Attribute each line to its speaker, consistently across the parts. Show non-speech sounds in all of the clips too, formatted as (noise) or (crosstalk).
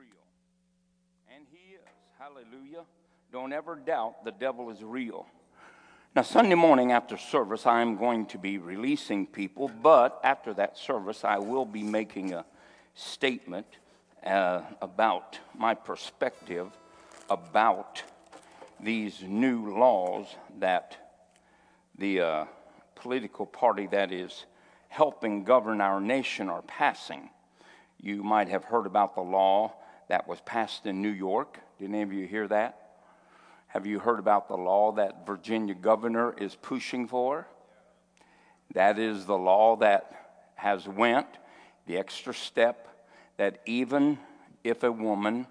Speaker 1: real. And he is. Hallelujah. Don't ever doubt the devil is real. Now, Sunday morning after service, I am going to be releasing people, but after that service, I will be making a statement uh, about my perspective about these new laws that the uh, political party that is helping govern our nation are passing. You might have heard about the law that was passed in New York. Did any of you hear that? Have you heard about the law that Virginia governor is pushing for? That is the law that has went the extra step that even if a woman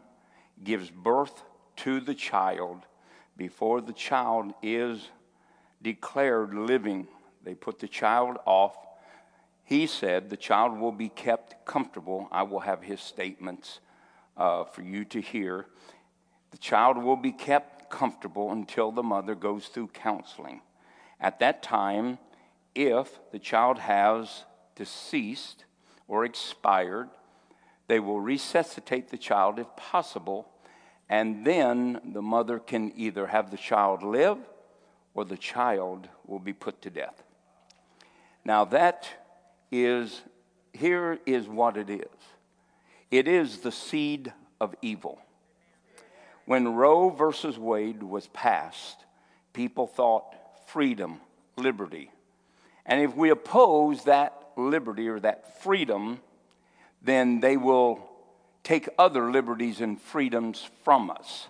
Speaker 1: gives birth to the child before the child is declared living, they put the child off. He said the child will be kept comfortable. I will have his statements uh, for you to hear. The child will be kept comfortable until the mother goes through counseling. At that time, if the child has deceased or expired, they will resuscitate the child if possible, and then the mother can either have the child live or the child will be put to death. Now, that is, here is what it is it is the seed of evil. When Roe versus Wade was passed, people thought freedom, liberty. And if we oppose that liberty or that freedom, then they will take other liberties and freedoms from us.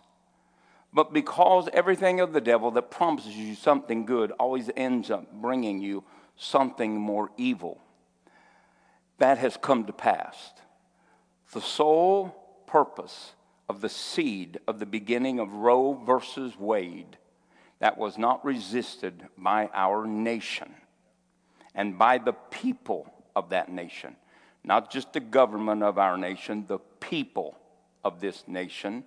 Speaker 1: But because everything of the devil that promises you something good always ends up bringing you something more evil, that has come to pass. The sole purpose of the seed of the beginning of Roe versus Wade that was not resisted by our nation and by the people of that nation. Not just the government of our nation, the people of this nation.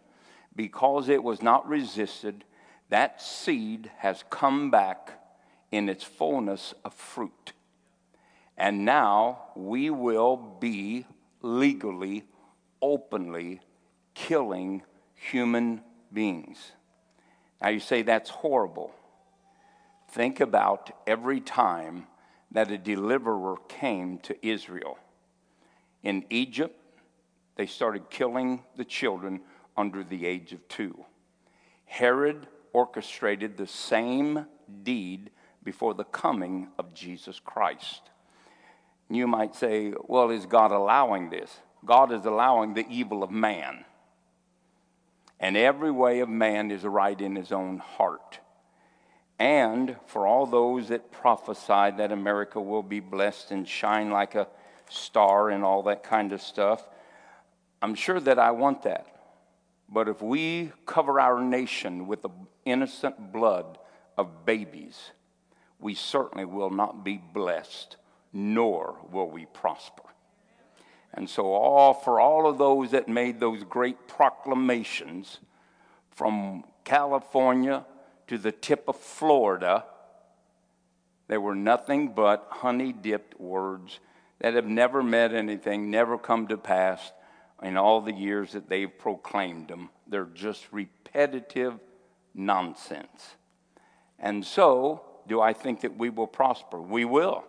Speaker 1: Because it was not resisted, that seed has come back in its fullness of fruit. And now we will be legally, openly killing human beings. Now you say that's horrible. Think about every time that a deliverer came to Israel. In Egypt, they started killing the children under the age of two. Herod orchestrated the same deed before the coming of Jesus Christ. You might say, well, is God allowing this? God is allowing the evil of man. And every way of man is right in his own heart. And for all those that prophesy that America will be blessed and shine like a star and all that kind of stuff, I'm sure that I want that. But if we cover our nation with the innocent blood of babies, we certainly will not be blessed, nor will we prosper. And so, all for all of those that made those great proclamations from California to the tip of Florida, they were nothing but honey dipped words that have never meant anything, never come to pass in all the years that they've proclaimed them. They're just repetitive nonsense. And so, do I think that we will prosper? We will.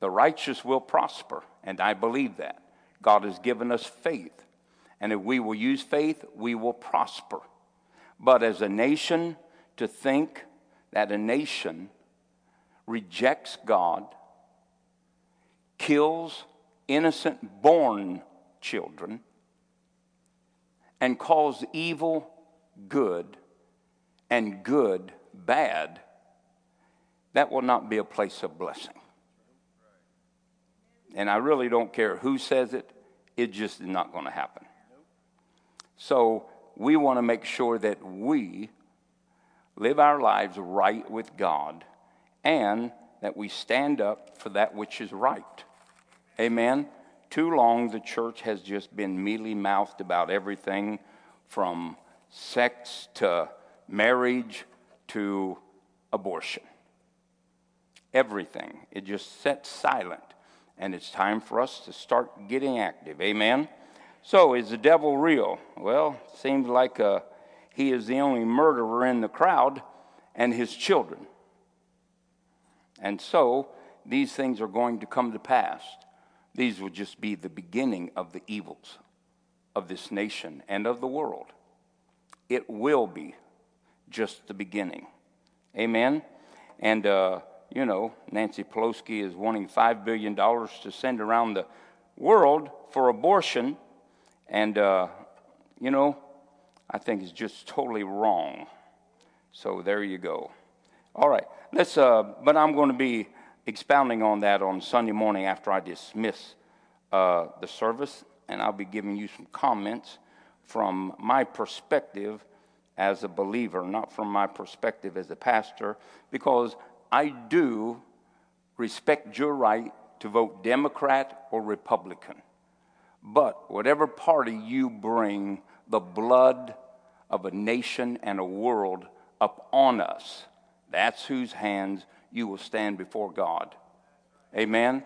Speaker 1: The righteous will prosper, and I believe that. God has given us faith. And if we will use faith, we will prosper. But as a nation, to think that a nation rejects God, kills innocent born children, and calls evil good and good bad, that will not be a place of blessing. And I really don't care who says it, it just is not going to happen. So we want to make sure that we live our lives right with God and that we stand up for that which is right. Amen. Too long the church has just been mealy mouthed about everything from sex to marriage to abortion. Everything. It just sat silent. And it's time for us to start getting active. Amen? So, is the devil real? Well, seems like uh, he is the only murderer in the crowd and his children. And so, these things are going to come to pass. These will just be the beginning of the evils of this nation and of the world. It will be just the beginning. Amen? And, uh, you know, Nancy Pelosi is wanting $5 billion to send around the world for abortion. And, uh, you know, I think it's just totally wrong. So there you go. All right, let's, uh, but I'm going to be expounding on that on Sunday morning after I dismiss uh, the service, and I'll be giving you some comments from my perspective as a believer, not from my perspective as a pastor, because I do respect your right to vote Democrat or Republican. But whatever party you bring the blood of a nation and a world up on us, that's whose hands you will stand before God. Amen?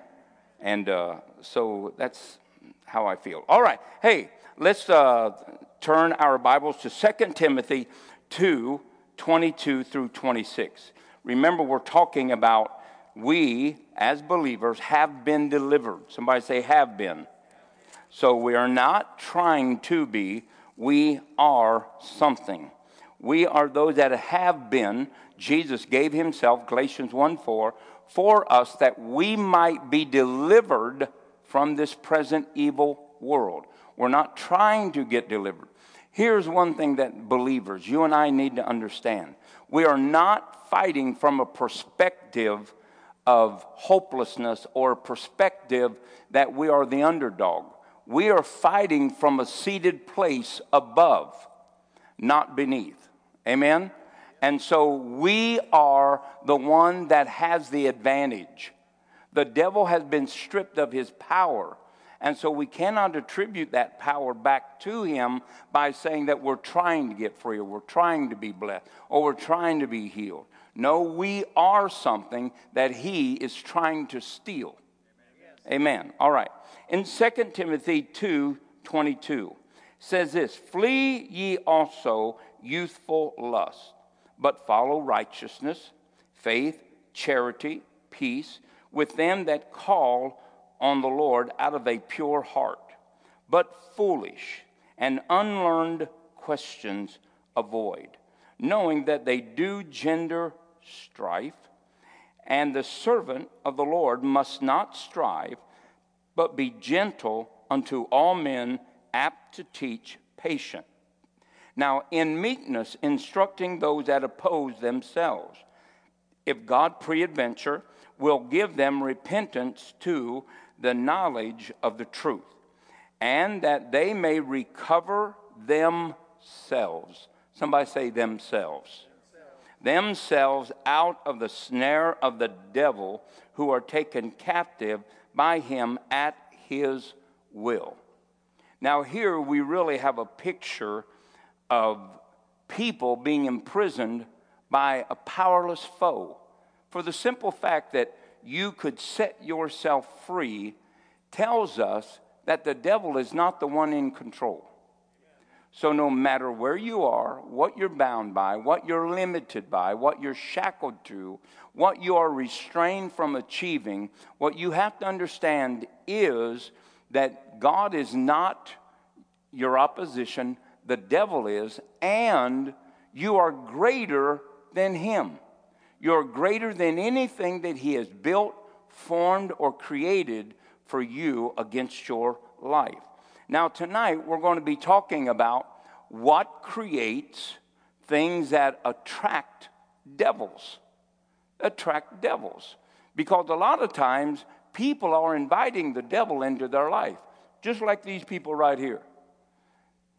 Speaker 1: And uh, so that's how I feel. All right. Hey, let's uh, turn our Bibles to 2 Timothy 2 22 through 26. Remember, we're talking about we, as believers, have been delivered. Somebody say, have been. So we are not trying to be, we are something. We are those that have been. Jesus gave himself, Galatians 1 4, for us that we might be delivered from this present evil world. We're not trying to get delivered. Here's one thing that believers, you and I need to understand. We are not fighting from a perspective of hopelessness or a perspective that we are the underdog. We are fighting from a seated place above, not beneath. Amen? And so we are the one that has the advantage. The devil has been stripped of his power. And so we cannot attribute that power back to him by saying that we're trying to get free or we're trying to be blessed or we're trying to be healed. No, we are something that he is trying to steal. Amen. Amen. All right. In 2 Timothy 2 22 says this Flee ye also youthful lust, but follow righteousness, faith, charity, peace with them that call on the Lord out of a pure heart. But foolish and unlearned questions avoid, knowing that they do gender strife, and the servant of the Lord must not strive, but be gentle unto all men, apt to teach, patient. Now, in meekness, instructing those that oppose themselves, if God preadventure will give them repentance to the knowledge of the truth, and that they may recover themselves. Somebody say themselves themselves out of the snare of the devil who are taken captive by him at his will. Now, here we really have a picture of people being imprisoned by a powerless foe for the simple fact that you could set yourself free tells us that the devil is not the one in control. So, no matter where you are, what you're bound by, what you're limited by, what you're shackled to, what you are restrained from achieving, what you have to understand is that God is not your opposition, the devil is, and you are greater than him. You're greater than anything that he has built, formed, or created for you against your life. Now, tonight we're going to be talking about what creates things that attract devils. Attract devils. Because a lot of times people are inviting the devil into their life, just like these people right here.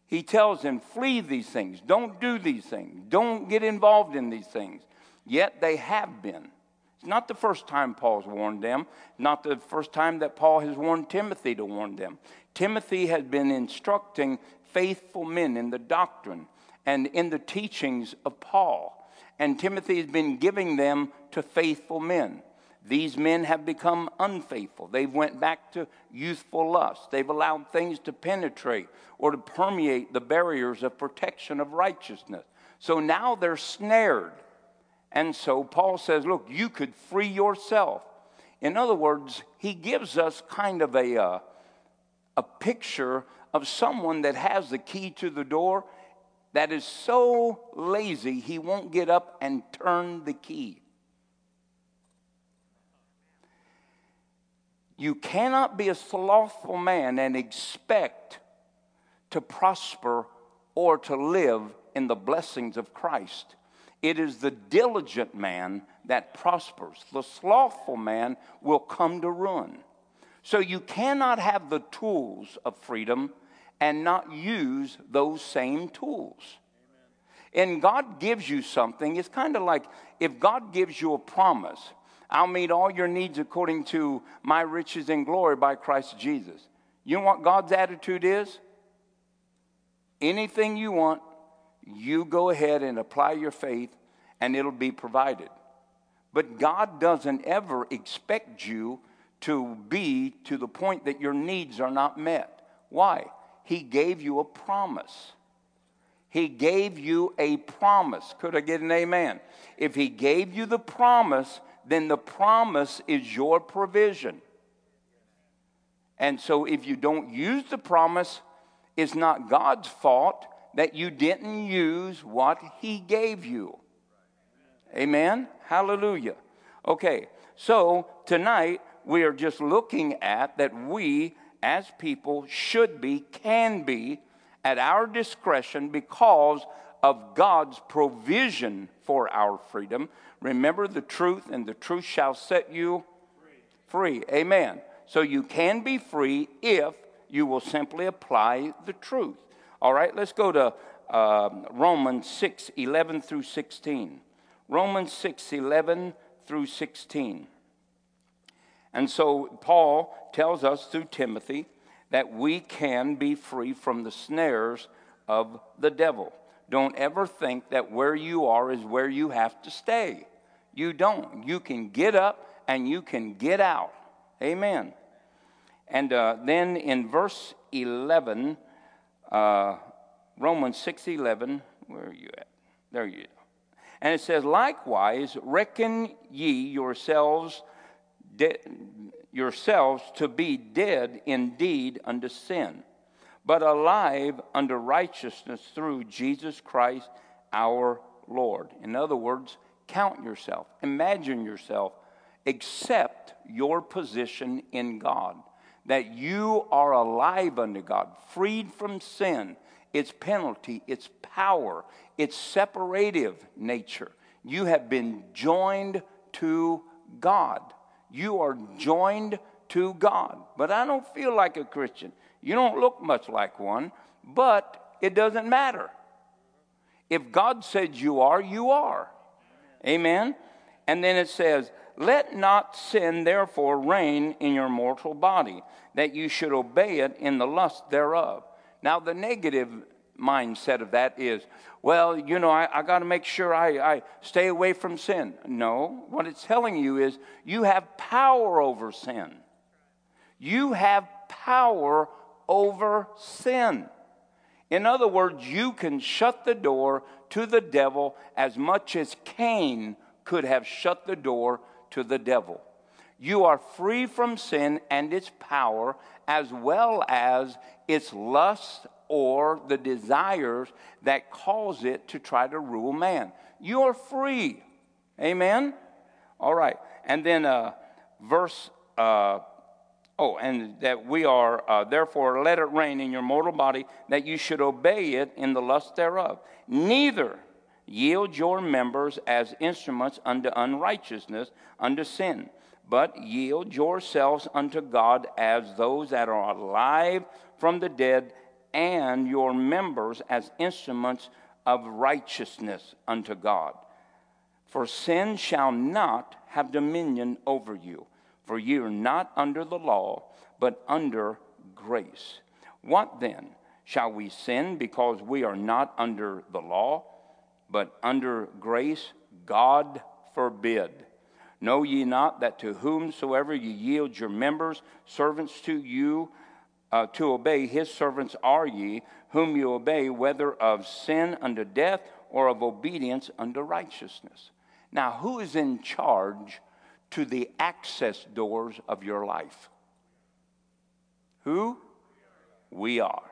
Speaker 1: He tells them, flee these things, don't do these things, don't get involved in these things. Yet they have been. It's not the first time Paul's warned them, not the first time that Paul has warned Timothy to warn them. Timothy has been instructing faithful men in the doctrine and in the teachings of Paul. And Timothy has been giving them to faithful men. These men have become unfaithful. They've went back to youthful lust. They've allowed things to penetrate or to permeate the barriers of protection of righteousness. So now they're snared. And so Paul says, look, you could free yourself. In other words, he gives us kind of a, uh, a picture of someone that has the key to the door that is so lazy he won't get up and turn the key. You cannot be a slothful man and expect to prosper or to live in the blessings of Christ. It is the diligent man that prospers. The slothful man will come to ruin. So you cannot have the tools of freedom and not use those same tools. And God gives you something. It's kind of like if God gives you a promise, I'll meet all your needs according to my riches and glory by Christ Jesus. You know what God's attitude is? Anything you want, you go ahead and apply your faith, and it'll be provided. But God doesn't ever expect you to be to the point that your needs are not met. Why? He gave you a promise. He gave you a promise. Could I get an amen? If He gave you the promise, then the promise is your provision. And so if you don't use the promise, it's not God's fault that you didn't use what He gave you. Amen? Hallelujah. Okay, so tonight we are just looking at that we as people should be, can be, at our discretion because of God's provision for our freedom. Remember the truth, and the truth shall set you free. Amen. So you can be free if you will simply apply the truth. All right, let's go to uh, Romans 6 11 through 16. Romans 6 11 through 16. And so Paul tells us through Timothy that we can be free from the snares of the devil. Don't ever think that where you are is where you have to stay. You don't. You can get up and you can get out. Amen. And uh, then in verse 11, uh, Romans 6:11. where are you at? There you are. And it says, Likewise, reckon ye yourselves, de- yourselves to be dead indeed unto sin but alive unto righteousness through Jesus Christ our Lord. In other words, count yourself, imagine yourself, accept your position in God, that you are alive unto God, freed from sin, its penalty, its power, its separative nature. You have been joined to God. You are joined to God. But I don't feel like a Christian. You don't look much like one, but it doesn't matter. If God said you are, you are. Amen. And then it says, Let not sin therefore reign in your mortal body, that you should obey it in the lust thereof. Now, the negative mindset of that is, well, you know, I, I got to make sure I, I stay away from sin. No, what it's telling you is you have power over sin. You have power over sin. In other words, you can shut the door to the devil as much as Cain could have shut the door to the devil. You are free from sin and its power, as well as its lust or the desires that cause it to try to rule man. You are free. Amen? All right. And then uh, verse uh, Oh, and that we are, uh, therefore, let it reign in your mortal body, that you should obey it in the lust thereof. Neither yield your members as instruments unto unrighteousness, unto sin, but yield yourselves unto God as those that are alive from the dead, and your members as instruments of righteousness unto God. For sin shall not have dominion over you for ye are not under the law, but under grace. What then? Shall we sin because we are not under the law, but under grace? God forbid. Know ye not that to whomsoever ye yield your members, servants to you, uh, to obey, his servants are ye, whom you obey, whether of sin unto death or of obedience unto righteousness. Now, who is in charge to the access doors of your life? Who? We are.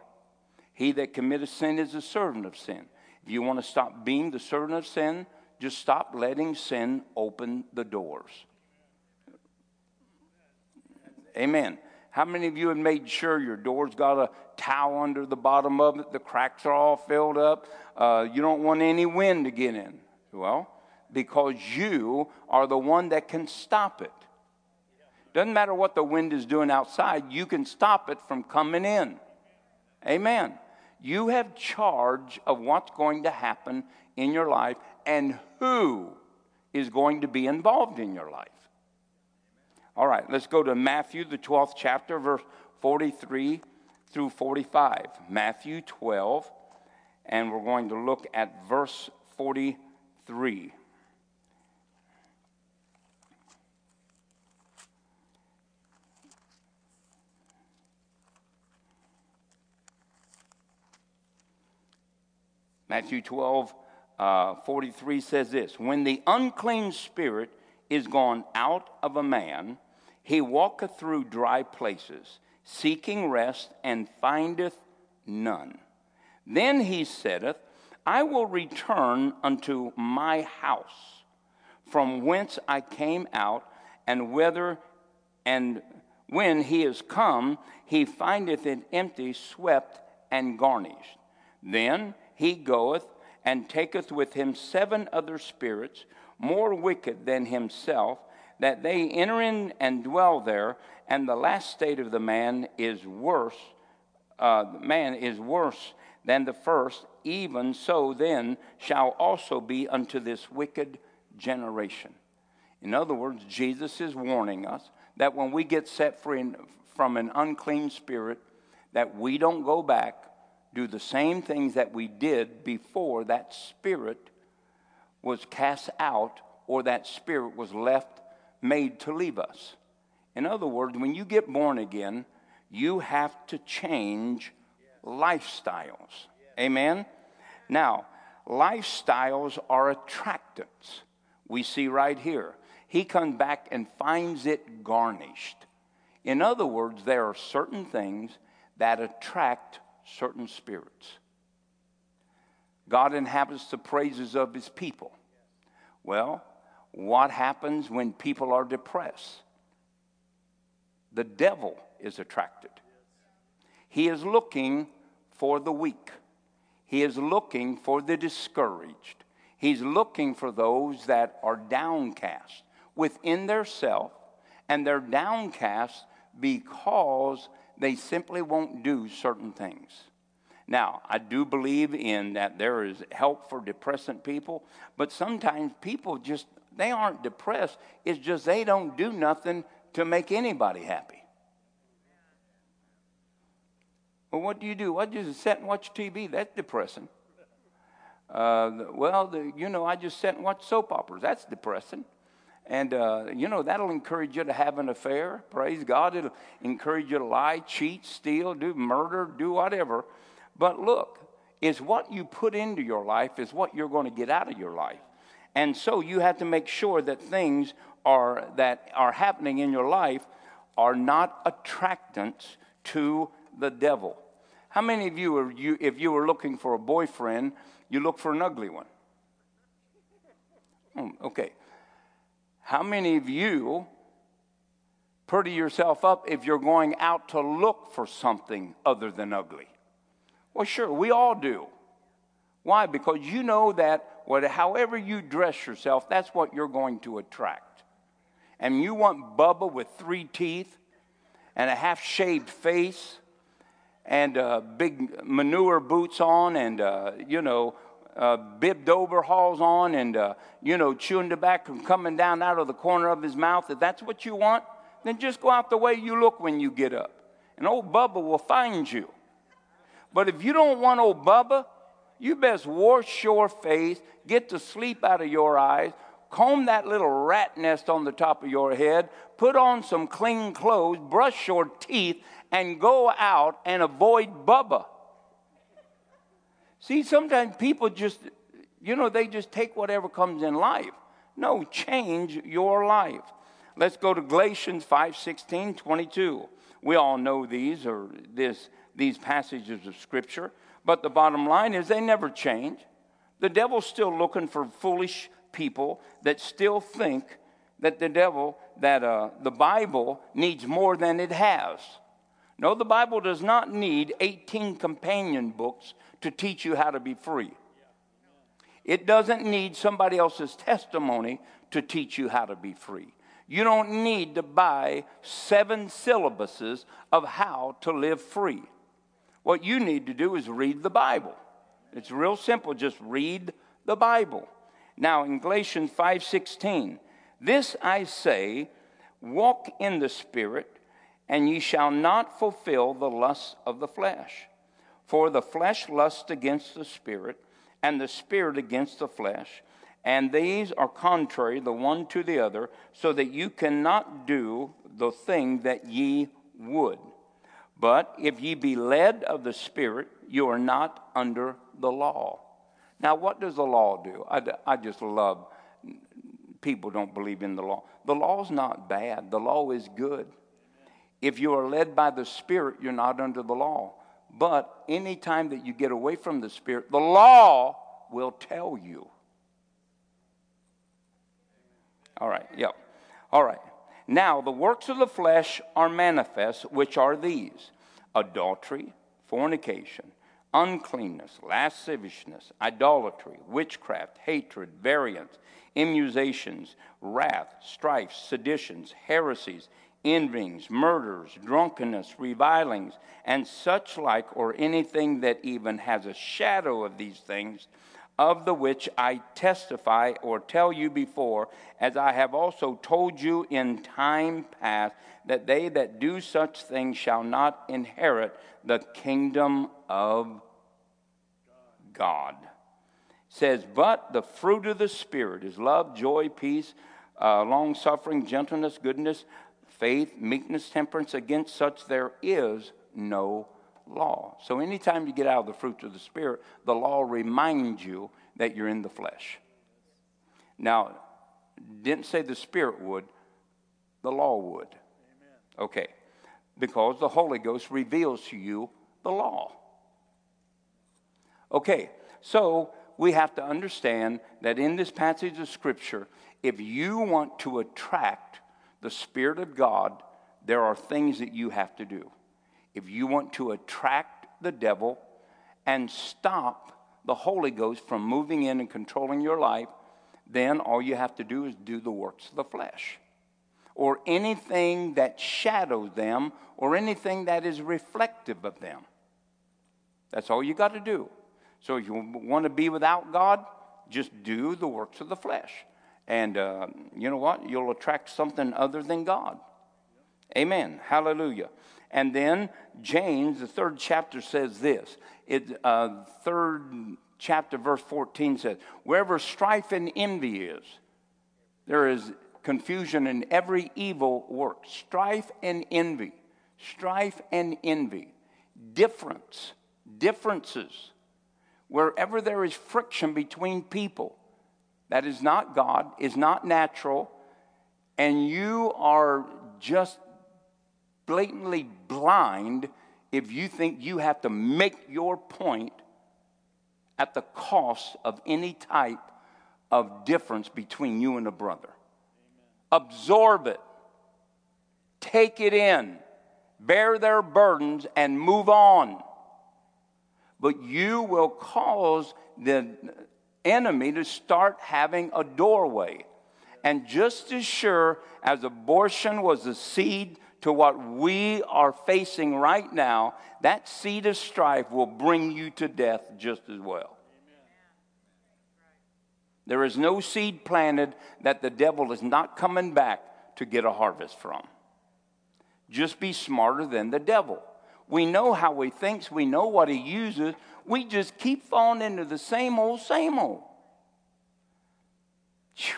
Speaker 1: He that committeth sin is a servant of sin. If you want to stop being the servant of sin, just stop letting sin open the doors. Amen. How many of you have made sure your door's got a towel under the bottom of it? The cracks are all filled up. Uh, you don't want any wind to get in. Well, because you are the one that can stop it. Doesn't matter what the wind is doing outside, you can stop it from coming in. Amen. You have charge of what's going to happen in your life and who is going to be involved in your life. All right, let's go to Matthew, the 12th chapter, verse 43 through 45. Matthew 12, and we're going to look at verse 43. Matthew 12, uh, 43 says this When the unclean spirit is gone out of a man, he walketh through dry places, seeking rest, and findeth none. Then he saith, I will return unto my house, from whence I came out, and whither and when he is come, he findeth it empty, swept, and garnished. Then he goeth and taketh with him seven other spirits, more wicked than himself that they enter in and dwell there, and the last state of the man is worse. Uh, man is worse than the first. Even so, then shall also be unto this wicked generation. In other words, Jesus is warning us that when we get set free from an unclean spirit, that we don't go back, do the same things that we did before that spirit was cast out or that spirit was left made to leave us. In other words, when you get born again, you have to change lifestyles. Amen? Now, lifestyles are attractants. We see right here. He comes back and finds it garnished. In other words, there are certain things that attract certain spirits. God inhabits the praises of his people. Well, what happens when people are depressed? The devil is attracted. He is looking for the weak. He is looking for the discouraged. He's looking for those that are downcast within their self, and they're downcast because they simply won't do certain things. Now, I do believe in that there is help for depressant people, but sometimes people just they aren't depressed. It's just they don't do nothing to make anybody happy. Well, what do you do? I just sit and watch TV. That's depressing. Uh, well, the, you know, I just sit and watch soap operas. That's depressing. And, uh, you know, that'll encourage you to have an affair. Praise God. It'll encourage you to lie, cheat, steal, do murder, do whatever. But look, is what you put into your life is what you're going to get out of your life. And so you have to make sure that things are, that are happening in your life are not attractants to the devil. How many of you, are you, if you were looking for a boyfriend, you look for an ugly one? Hmm, okay. How many of you pretty yourself up if you're going out to look for something other than ugly? Well, sure, we all do. Why? Because you know that whatever, however you dress yourself, that's what you're going to attract. And you want Bubba with three teeth and a half shaved face and uh, big manure boots on and, uh, you know, uh, bibbed overalls on and, uh, you know, chewing tobacco coming down out of the corner of his mouth. If that's what you want, then just go out the way you look when you get up. And old Bubba will find you. But if you don't want old Bubba, you best wash your face, get the sleep out of your eyes, comb that little rat nest on the top of your head, put on some clean clothes, brush your teeth, and go out and avoid Bubba. See, sometimes people just, you know, they just take whatever comes in life. No, change your life. Let's go to Galatians 5 16, 22. We all know these or this, these passages of Scripture, but the bottom line is they never change. The devil's still looking for foolish people that still think that the devil, that uh, the Bible needs more than it has. No, the Bible does not need 18 companion books to teach you how to be free. It doesn't need somebody else's testimony to teach you how to be free. You don't need to buy seven syllabuses of how to live free. What you need to do is read the Bible. It's real simple, just read the Bible. Now in Galatians 5:16, this I say, walk in the spirit, and ye shall not fulfill the lusts of the flesh. For the flesh lusts against the spirit, and the spirit against the flesh, and these are contrary the one to the other, so that you cannot do the thing that ye would. But if ye be led of the Spirit, you are not under the law. Now, what does the law do? I, I just love people don't believe in the law. The law is not bad, the law is good. If you are led by the Spirit, you're not under the law. But anytime that you get away from the Spirit, the law will tell you. All right, yep. All right. Now, the works of the flesh are manifest, which are these adultery, fornication, uncleanness, lasciviousness, idolatry, witchcraft, hatred, variance, immunications, wrath, strife, seditions, heresies envyings, murders, drunkenness, revilings, and such like, or anything that even has a shadow of these things, of the which I testify or tell you before, as I have also told you in time past, that they that do such things shall not inherit the kingdom of God. It says, but the fruit of the Spirit is love, joy, peace, uh, long suffering, gentleness, goodness, faith, meekness, temperance. Against such there is no law. So anytime you get out of the fruits of the Spirit, the law reminds you that you're in the flesh. Now, didn't say the Spirit would, the law would. Amen. Okay. Because the Holy Ghost reveals to you the law. Okay, so we have to understand that in this passage of Scripture, if you want to attract the Spirit of God, there are things that you have to do. If you want to attract the devil and stop the Holy Ghost from moving in and controlling your life, then all you have to do is do the works of the flesh. Or anything that shadows them, or anything that is reflective of them. That's all you got to do. So if you want to be without God, just do the works of the flesh. And uh, you know what? You'll attract something other than God. Amen. Hallelujah. And then James, the third chapter, says this. It, uh, third chapter, verse 14 says, Wherever strife and envy is, there is confusion in every evil work. Strife and envy. Strife and envy. Difference. Differences. Wherever there is friction between people that is not God, is not natural, and you are just blatantly blind if you think you have to make your point at the cost of any type of difference between you and a brother. Amen. Absorb it, take it in, bear their burdens, and move on. But you will cause the enemy to start having a doorway. And just as sure as abortion was the seed to what we are facing right now, that seed of strife will bring you to death just as well. There is no seed planted that the devil is not coming back to get a harvest from. Just be smarter than the devil. We know how he thinks, we know what he uses, we just keep falling into the same old, same old. Whew.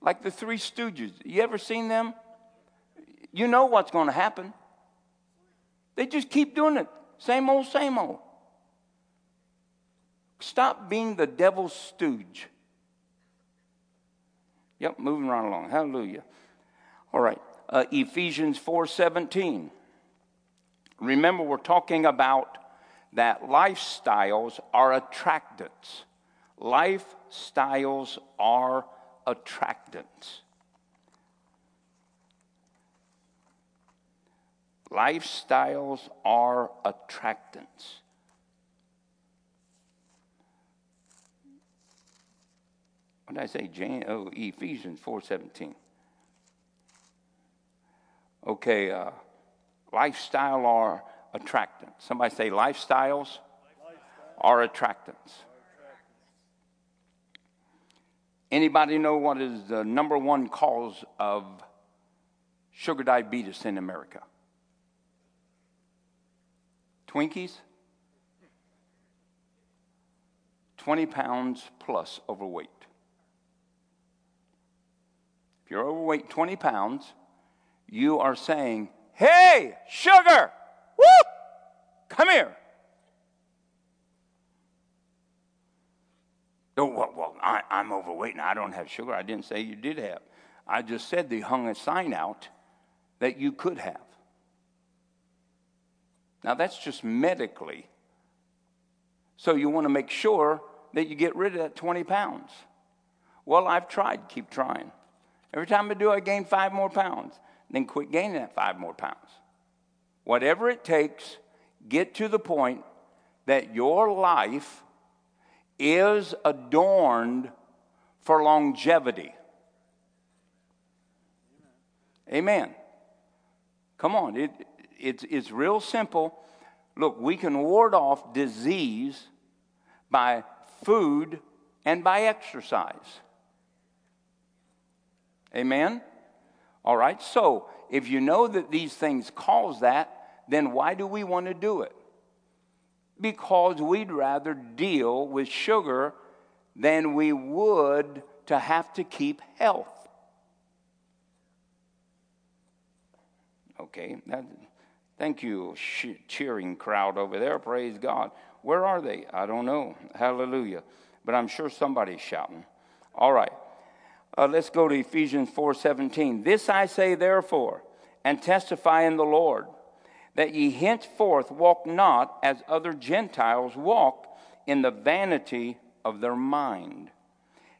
Speaker 1: Like the Three Stooges. You ever seen them? You know what's going to happen. They just keep doing it. Same old, same old. Stop being the devil's stooge. Yep, moving right along. Hallelujah. All right. Uh, Ephesians 4:17. Remember, we're talking about that lifestyles are attractants. Lifestyles are attractants. Lifestyles are attractants. What did I say? Jane, oh, Ephesians 4.17. Okay, uh, lifestyle are attractants. Somebody say lifestyles lifestyle. are attractants. Anybody know what is the number one cause of sugar diabetes in America? Twinkies? 20 pounds plus overweight. If you're overweight 20 pounds, you are saying, Hey, sugar, whoop, come here. Oh, well, well I, am overweight and I don't have sugar. I didn't say you did have. I just said they hung a sign out that you could have. Now, that's just medically. So, you want to make sure that you get rid of that 20 pounds. Well, I've tried, keep trying. Every time I do, I gain five more pounds. Then quit gaining that five more pounds. Whatever it takes, get to the point that your life is adorned for longevity. Amen. Come on, it, it's, it's real simple. Look, we can ward off disease by food and by exercise. Amen? All right, so if you know that these things cause that, then why do we want to do it? Because we'd rather deal with sugar than we would to have to keep health. Okay, that, thank you, cheering crowd over there. Praise God. Where are they? I don't know. Hallelujah. But I'm sure somebody's shouting. All right. Uh, let's go to Ephesians 4:17. This I say therefore, and testify in the Lord, that ye henceforth walk not as other Gentiles walk in the vanity of their mind,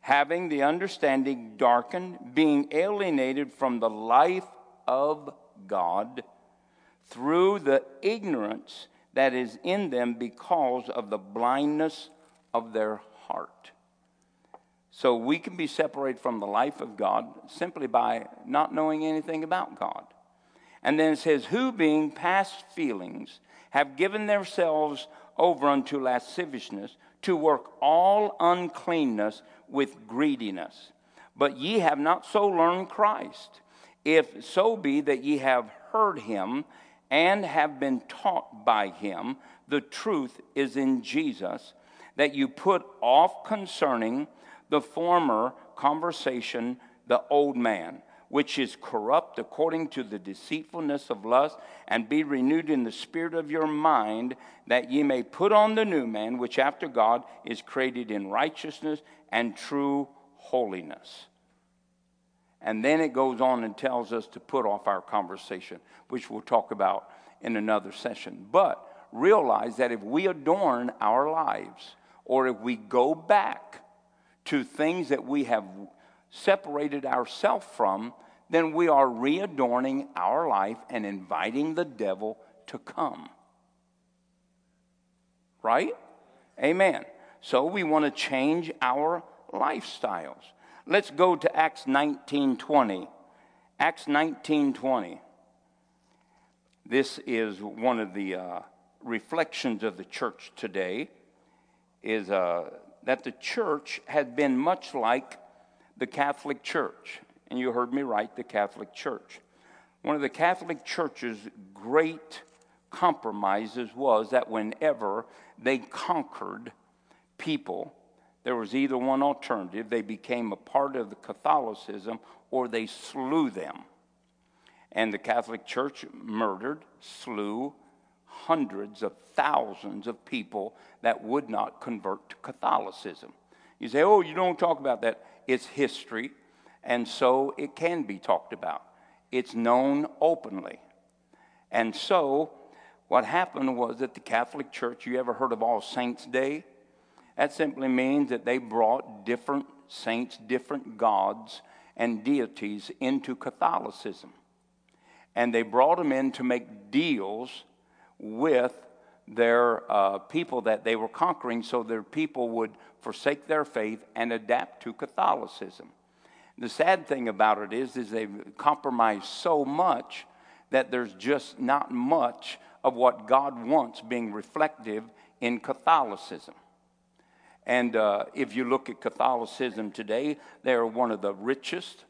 Speaker 1: having the understanding darkened, being alienated from the life of God through the ignorance that is in them because of the blindness of their heart. So we can be separated from the life of God simply by not knowing anything about God. And then it says, Who being past feelings have given themselves over unto lasciviousness to work all uncleanness with greediness. But ye have not so learned Christ, if so be that ye have heard him and have been taught by him, the truth is in Jesus, that you put off concerning the former conversation, the old man, which is corrupt according to the deceitfulness of lust, and be renewed in the spirit of your mind, that ye may put on the new man, which after God is created in righteousness and true holiness. And then it goes on and tells us to put off our conversation, which we'll talk about in another session. But realize that if we adorn our lives, or if we go back to things that we have separated ourselves from, then we are readorning our life and inviting the devil to come. Right? Amen. So we want to change our lifestyles. Let's go to Acts 19:20. Acts 19:20. This is one of the uh, reflections of the church today. Is uh, that the church had been much like the Catholic Church. And you heard me right, the Catholic Church. One of the Catholic Church's great compromises was that whenever they conquered people, There was either one alternative. They became a part of the Catholicism or they slew them. And the Catholic Church murdered, slew hundreds of thousands of people that would not convert to Catholicism. You say, oh, you don't talk about that. It's history, and so it can be talked about. It's known openly. And so, what happened was that the Catholic Church, you ever heard of All Saints' Day? That simply means that they brought different saints, different gods, and deities into Catholicism. And they brought them in to make deals with their uh, people that they were conquering so their people would forsake their faith and adapt to Catholicism. The sad thing about it is, is they've compromised so much that there's just not much of what God wants being reflective in Catholicism. And uh, if you look at Catholicism today, they're one of the richest,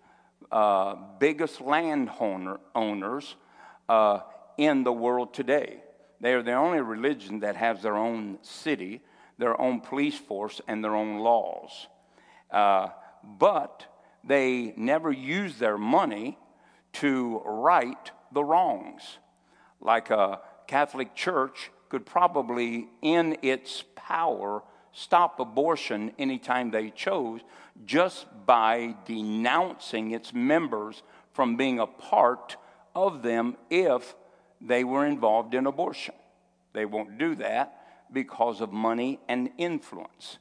Speaker 1: uh, biggest landowner owners uh, in the world today. They are the only religion that has their own city, their own police force, and their own laws. Uh, but they never use their money to right the wrongs. Like a Catholic Church could probably, in its power, stop abortion anytime they chose just by denouncing its members from being a part of them if they were involved in abortion. They won't do that because of money and influence.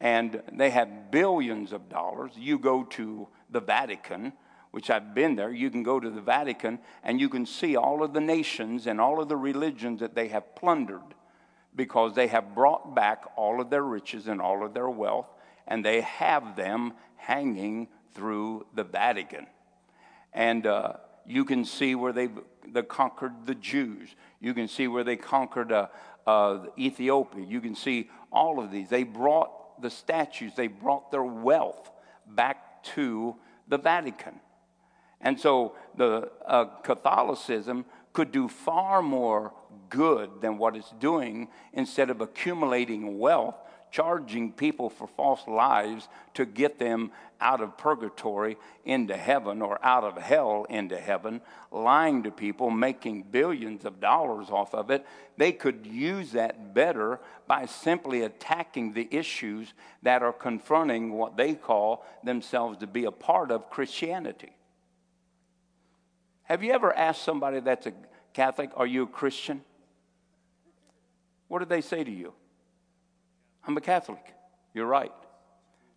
Speaker 1: And they have billions of dollars. You go to the Vatican, which I've been there, you can go to the Vatican and you can see all of the nations and all of the religions that they have plundered because they have brought back all of their riches and all of their wealth, and they have them hanging through the Vatican. And uh, you can see where they they conquered the Jews. You can see where they conquered uh, uh, Ethiopia. You can see all of these. They brought the statues, they brought their wealth back to the Vatican. And so the uh, Catholicism could do far more good than what it's doing instead of accumulating wealth, charging people for false lives to get them out of purgatory into heaven or out of hell into heaven, lying to people, making billions of dollars off of it. They could use that better by simply attacking the issues that are confronting what they call themselves to be a part of Christianity. Have you ever asked somebody that's a Catholic, Are you a Christian? What did they say to you? I'm a Catholic. You're right.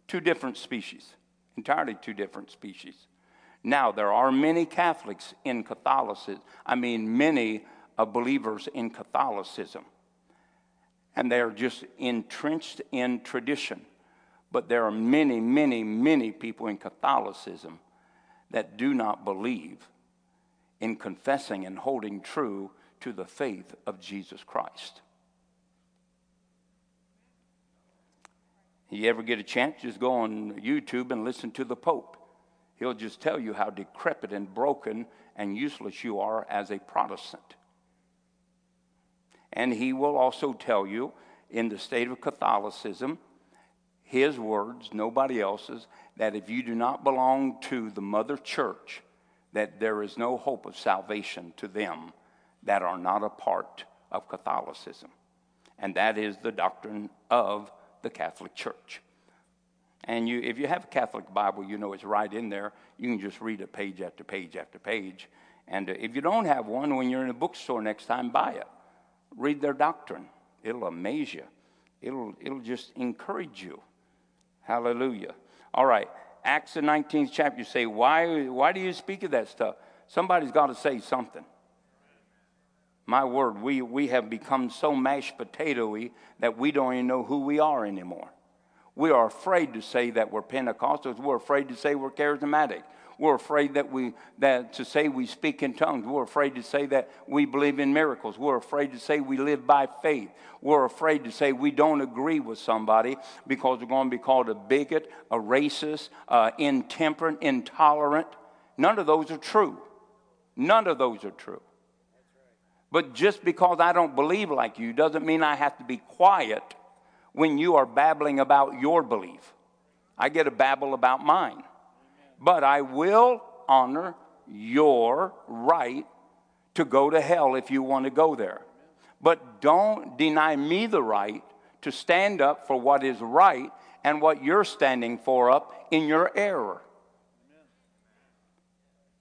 Speaker 1: Two different species, entirely two different species. Now, there are many Catholics in Catholicism, I mean, many uh, believers in Catholicism, and they are just entrenched in tradition. But there are many, many, many people in Catholicism that do not believe in confessing and holding true to the faith of Jesus Christ. You ever get a chance, just go on YouTube and listen to the Pope. He'll just tell you how decrepit and broken and useless you are as a Protestant. And he will also tell you, in the state of Catholicism, his words, nobody else's, that if you do not belong to the mother church, that there is no hope of salvation to them that are not a part of Catholicism. And that is the doctrine of the Catholic Church. And you, if you have a Catholic Bible, you know it's right in there. You can just read it page after page after page. And uh, if you don't have one, when you're in a bookstore next time, buy it. Read their doctrine. It'll amaze you. It'll, it'll just encourage you. Hallelujah. All right. Acts the 19th chapter, you say, why, why do you speak of that stuff? Somebody's got to say something. My word, we, we have become so mashed potatoy that we don't even know who we are anymore. We are afraid to say that we're Pentecostals. We're afraid to say we're charismatic. We're afraid that we that to say we speak in tongues. We're afraid to say that we believe in miracles. We're afraid to say we live by faith. We're afraid to say we don't agree with somebody because we're going to be called a bigot, a racist, uh, intemperate, intolerant. None of those are true. None of those are true. But just because I don't believe like you doesn't mean I have to be quiet when you are babbling about your belief. I get a babble about mine. But I will honor your right to go to hell if you want to go there. But don't deny me the right to stand up for what is right and what you're standing for up in your error.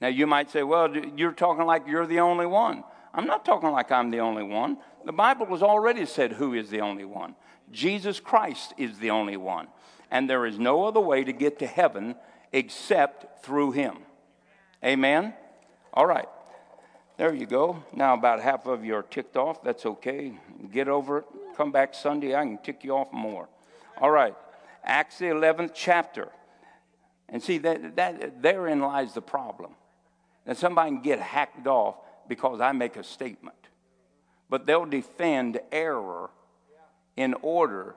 Speaker 1: Now, you might say, well, you're talking like you're the only one. I'm not talking like I'm the only one. The Bible has already said who is the only one. Jesus Christ is the only one. And there is no other way to get to heaven except through him. Amen? All right. There you go. Now, about half of you are ticked off. That's okay. Get over it. Come back Sunday. I can tick you off more. All right. Acts, the 11th chapter. And see, that, that, therein lies the problem. That somebody can get hacked off because I make a statement. But they'll defend error in order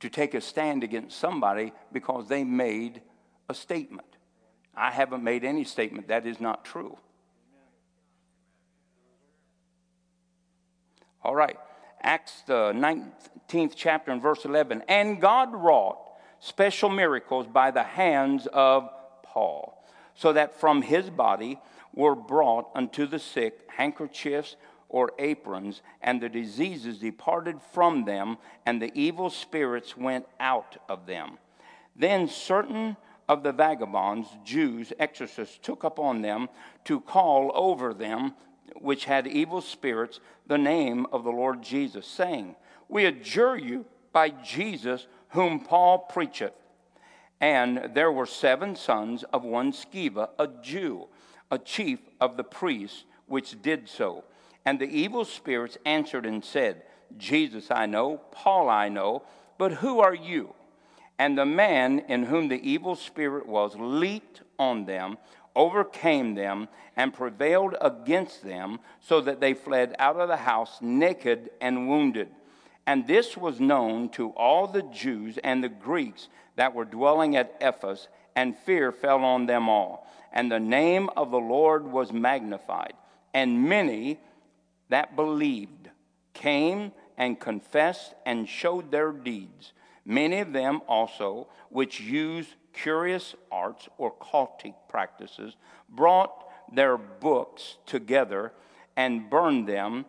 Speaker 1: to take a stand against somebody because they made a statement. I haven't made any statement. That is not true. All right. Acts, the 19th chapter and verse 11. And God wrought special miracles by the hands of Paul, so that from his body were brought unto the sick handkerchiefs or aprons, and the diseases departed from them, and the evil spirits went out of them. Then certain of the vagabonds, Jews, exorcists, took upon them to call over them which had evil spirits the name of the Lord Jesus, saying, We adjure you by Jesus whom Paul preacheth. And there were seven sons of one Sceva, a Jew, a chief of the priests, which did so. And the evil spirits answered and said, Jesus I know, Paul I know, but who are you? And the man in whom the evil spirit was leaped on them, overcame them, and prevailed against them, so that they fled out of the house naked and wounded. And this was known to all the Jews and the Greeks that were dwelling at Ephesus, and fear fell on them all. And the name of the Lord was magnified. And many that believed came and confessed and showed their deeds. Many of them also, which used curious arts or cultic practices, brought their books together and burned them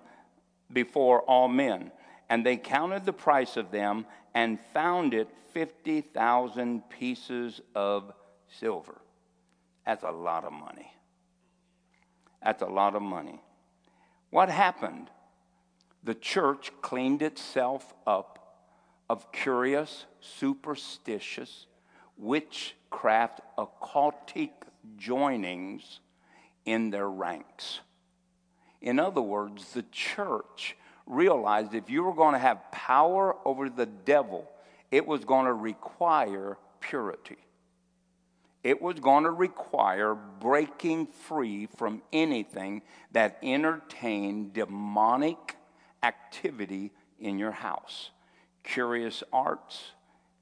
Speaker 1: before all men. And they counted the price of them and found it 50,000 pieces of silver. That's a lot of money. That's a lot of money. What happened? The church cleaned itself up of curious, superstitious, witchcraft, occultic joinings in their ranks. In other words, the church realized if you were going to have power over the devil, it was going to require purity. It was going to require breaking free from anything that entertained demonic activity in your house. Curious arts,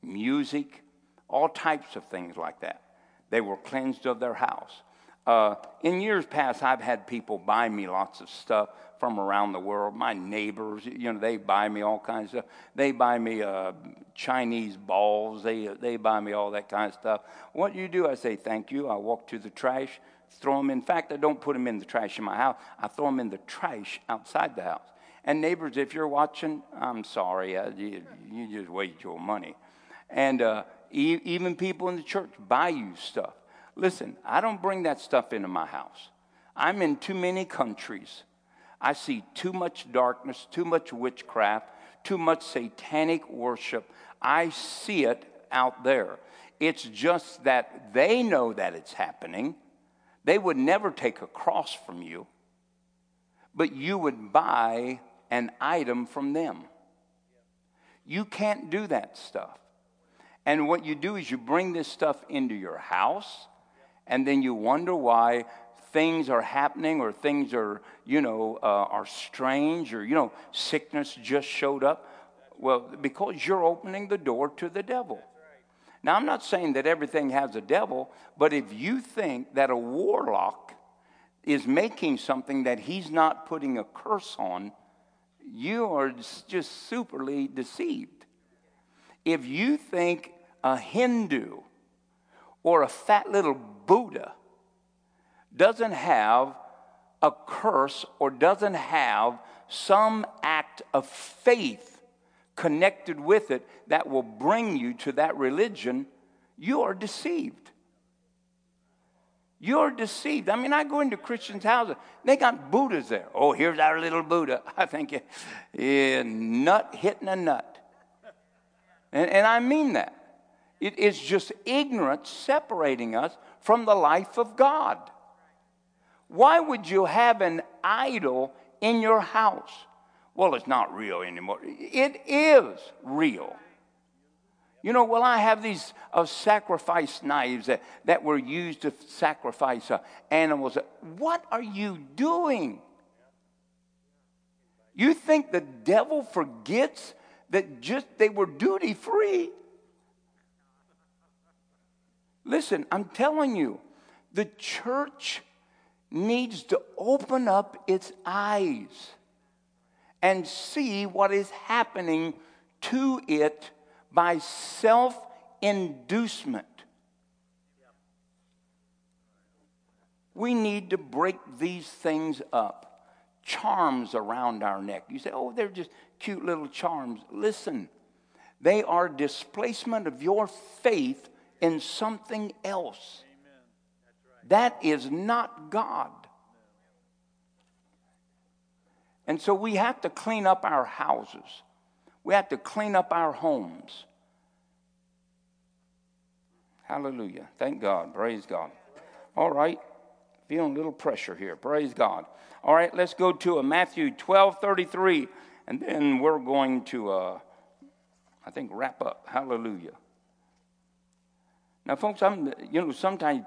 Speaker 1: music, all types of things like that. They were cleansed of their house. Uh, in years past, I've had people buy me lots of stuff from around the world. My neighbors, you know, they buy me all kinds of stuff. They buy me uh, Chinese balls. They, they buy me all that kind of stuff. What do you do? I say, thank you. I walk to the trash, throw them. In fact, I don't put them in the trash in my house. I throw them in the trash outside the house. And neighbors, if you're watching, I'm sorry. Uh, you, you just waste your money. And uh, e- even people in the church buy you stuff. Listen, I don't bring that stuff into my house. I'm in too many countries. I see too much darkness, too much witchcraft, too much satanic worship. I see it out there. It's just that they know that it's happening. They would never take a cross from you, but you would buy an item from them. You can't do that stuff. And what you do is you bring this stuff into your house and then you wonder why things are happening or things are, you know, uh, are strange or, you know, sickness just showed up. Well, because you're opening the door to the devil. Now, I'm not saying that everything has a devil, but if you think that a warlock is making something that he's not putting a curse on, you are just superly deceived. if you think a Hindu or a fat little Buddha doesn't have a curse or doesn't have some act of faith connected with it that will bring you to that religion, you are deceived. You're deceived. I mean, I go into Christians' houses, they got Buddhas there. Oh, here's our little Buddha. (laughs) I think, yeah, nut hitting a nut. And, and I mean that. It is just ignorance separating us from the life of God. Why would you have an idol in your house? Well, it's not real anymore. It is real. You know, well, I have these uh, sacrifice knives that, that were used to sacrifice uh, animals. What are you doing? You think the devil forgets that just they were duty free? Listen, I'm telling you, the church needs to open up its eyes and see what is happening to it by self inducement. We need to break these things up. Charms around our neck. You say, oh, they're just cute little charms. Listen, they are displacement of your faith in something else. That is not God. And so we have to clean up our houses. We have to clean up our homes. Hallelujah. Thank God. Praise God. All right. Feeling a little pressure here. Praise God. All right, let's go to a Matthew 12 33, and then we're going to, uh, I think, wrap up. Hallelujah. Now, folks, I'm, you know, sometimes,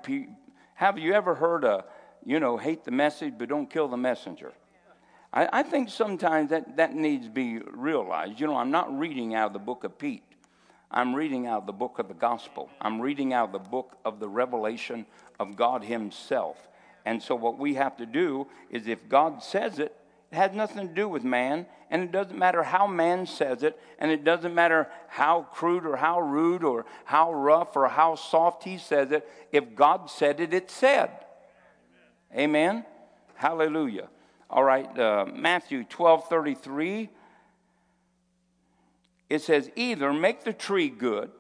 Speaker 1: have you ever heard a, you know, hate the message but don't kill the messenger? I, I think sometimes that, that needs to be realized. You know, I'm not reading out of the book of Pete. I'm reading out of the book of the gospel. I'm reading out of the book of the revelation of God Himself. And so, what we have to do is if God says it, it has nothing to do with man, and it doesn't matter how man says it, and it doesn't matter how crude or how rude or how rough or how soft he says it. If God said it, it's said. Amen. Amen? Hallelujah. All right, uh, Matthew 12 33. It says, either make the tree good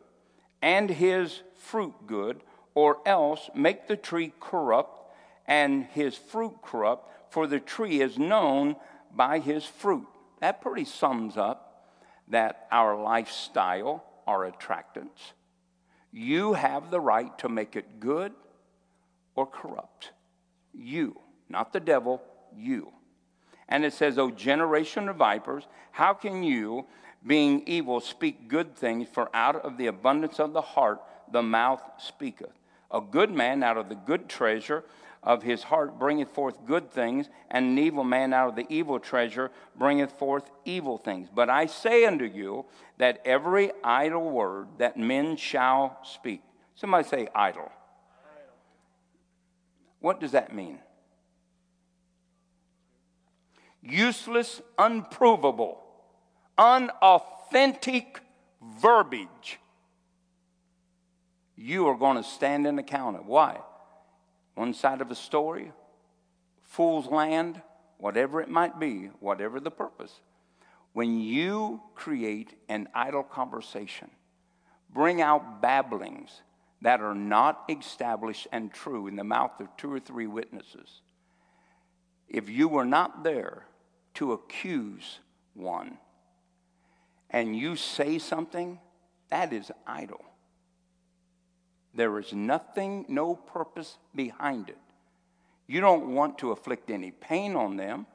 Speaker 1: and his fruit good, or else make the tree corrupt and his fruit corrupt for the tree is known by his fruit. That pretty sums up that our lifestyle, our attractants, you have the right to make it good or corrupt. You, not the devil, you. And it says, O generation of vipers, how can you, being evil, speak good things? For out of the abundance of the heart the mouth speaketh. A good man out of the good treasure of his heart bringeth forth good things, and an evil man out of the evil treasure bringeth forth evil things. But I say unto you that every idle word that men shall speak. Somebody say idle. What does that mean? Useless, unprovable, unauthentic verbiage. You are going to stand in account of. Why? One side of a story, fool's land, whatever it might be, whatever the purpose. When you create an idle conversation, bring out babblings that are not established and true in the mouth of two or three witnesses, if you were not there to accuse one and you say something, that is idle. There is nothing, no purpose behind it. You don't want to afflict any pain on them.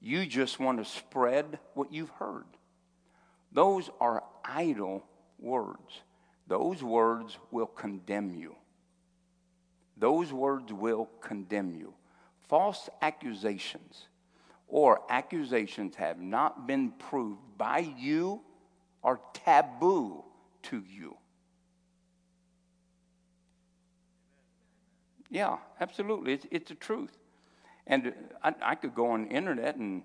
Speaker 1: You just want to spread what you've heard. Those are idle words. Those words will condemn you. Those words will condemn you. False accusations or accusations have not been proved by you are taboo to you. Yeah, absolutely. It's, it's the truth. And I, I, could go on the internet and,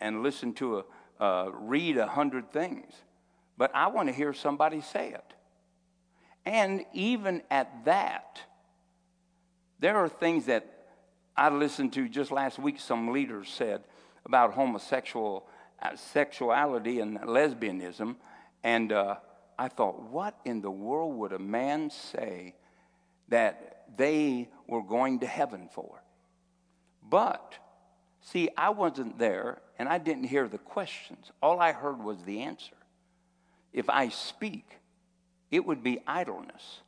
Speaker 1: and listen to a, uh, read a hundred things. But I want to hear somebody say it. And even at that, there are things that I listened to just last week, some leaders said about homosexual uh, sexuality and lesbianism. And uh, I thought, what in the world would a man say that they were going to heaven for? But, see, I wasn't there and I didn't hear the questions. All I heard was the answer. If I speak, it would be idleness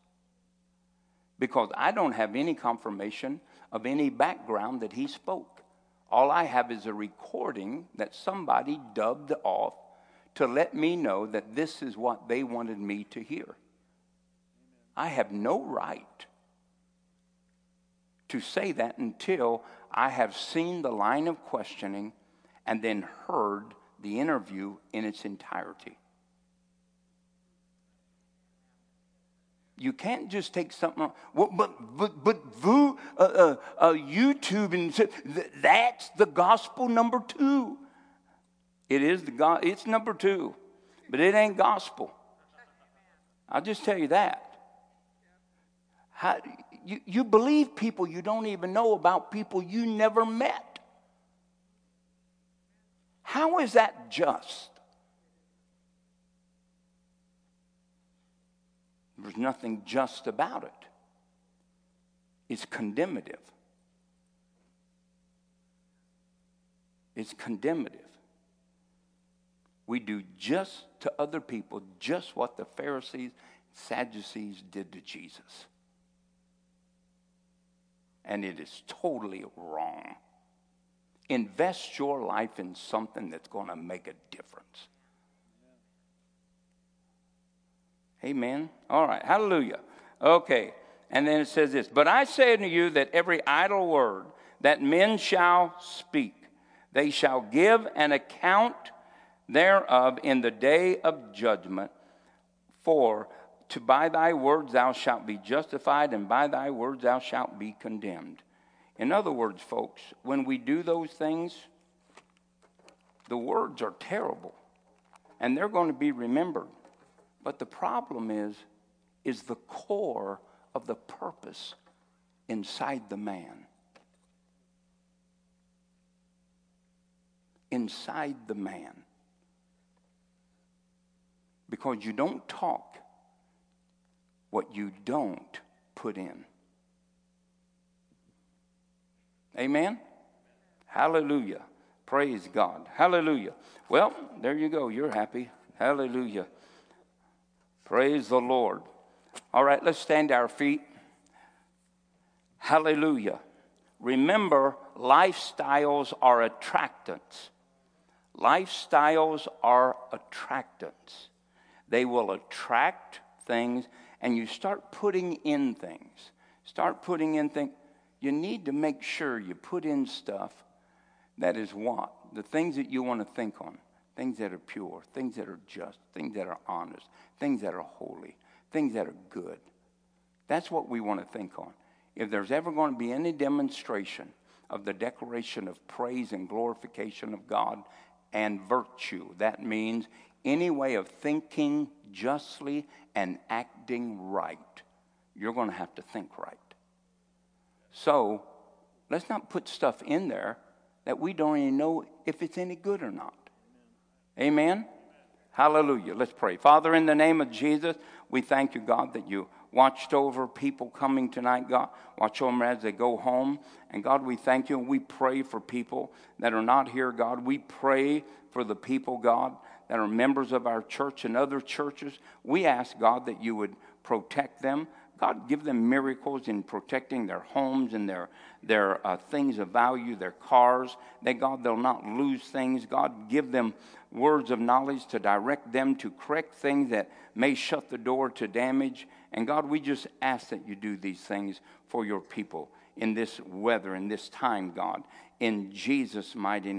Speaker 1: because I don't have any confirmation of any background that he spoke. All I have is a recording that somebody dubbed off to let me know that this is what they wanted me to hear. I have no right to say that until I have seen the line of questioning and then heard the interview in its entirety. You can't just take something. Well, but but but uh, uh, uh, YouTube and that's the gospel number two. It is the God. It's number two, but it ain't gospel. I'll just tell you that. How, you, you believe people you don't even know about people you never met. How is that just? There's nothing just about it. It's condemnative. It's condemnative. We do just to other people just what the Pharisees, Sadducees did to Jesus. And it is totally wrong. Invest your life in something that's going to make a difference. Amen. All right. Hallelujah. Okay. And then it says this But I say unto you that every idle word that men shall speak, they shall give an account thereof in the day of judgment. For to by thy words thou shalt be justified, and by thy words thou shalt be condemned. In other words, folks, when we do those things, the words are terrible, and they're going to be remembered. But the problem is, is the core of the purpose inside the man. Inside the man. Because you don't talk what you don't put in. Amen? Hallelujah. Praise God. Hallelujah. Well, there you go. You're happy. Hallelujah. Praise the Lord. All right, let's stand our feet. Hallelujah. Remember, lifestyles are attractants. Lifestyles are attractants. They will attract things, and you start putting in things. Start putting in things. You need to make sure you put in stuff that is what? The things that you want to think on things that are pure, things that are just, things that are honest, things that are holy, things that are good. That's what we want to think on. If there's ever going to be any demonstration of the declaration of praise and glorification of God and virtue, that means any way of thinking justly and acting right, you're going to have to think right. So let's not put stuff in there that we don't even know if it's any good or not. Amen? Hallelujah. Let's pray. Father, in the name of Jesus, we thank you, God, that you watched over people coming tonight, God. Watch over them as they go home. And God, we thank you and we pray for people that are not here, God. We pray for the people, God, that are members of our church and other churches. We ask, God, that you would protect them. God, give them miracles in protecting their homes and their, their uh, things of value, their cars. That, God, they'll not lose things. God, give them words of knowledge to direct them to correct things that may shut the door to damage. And, God, we just ask that you do these things for your people in this weather, in this time, God. In Jesus' mighty name.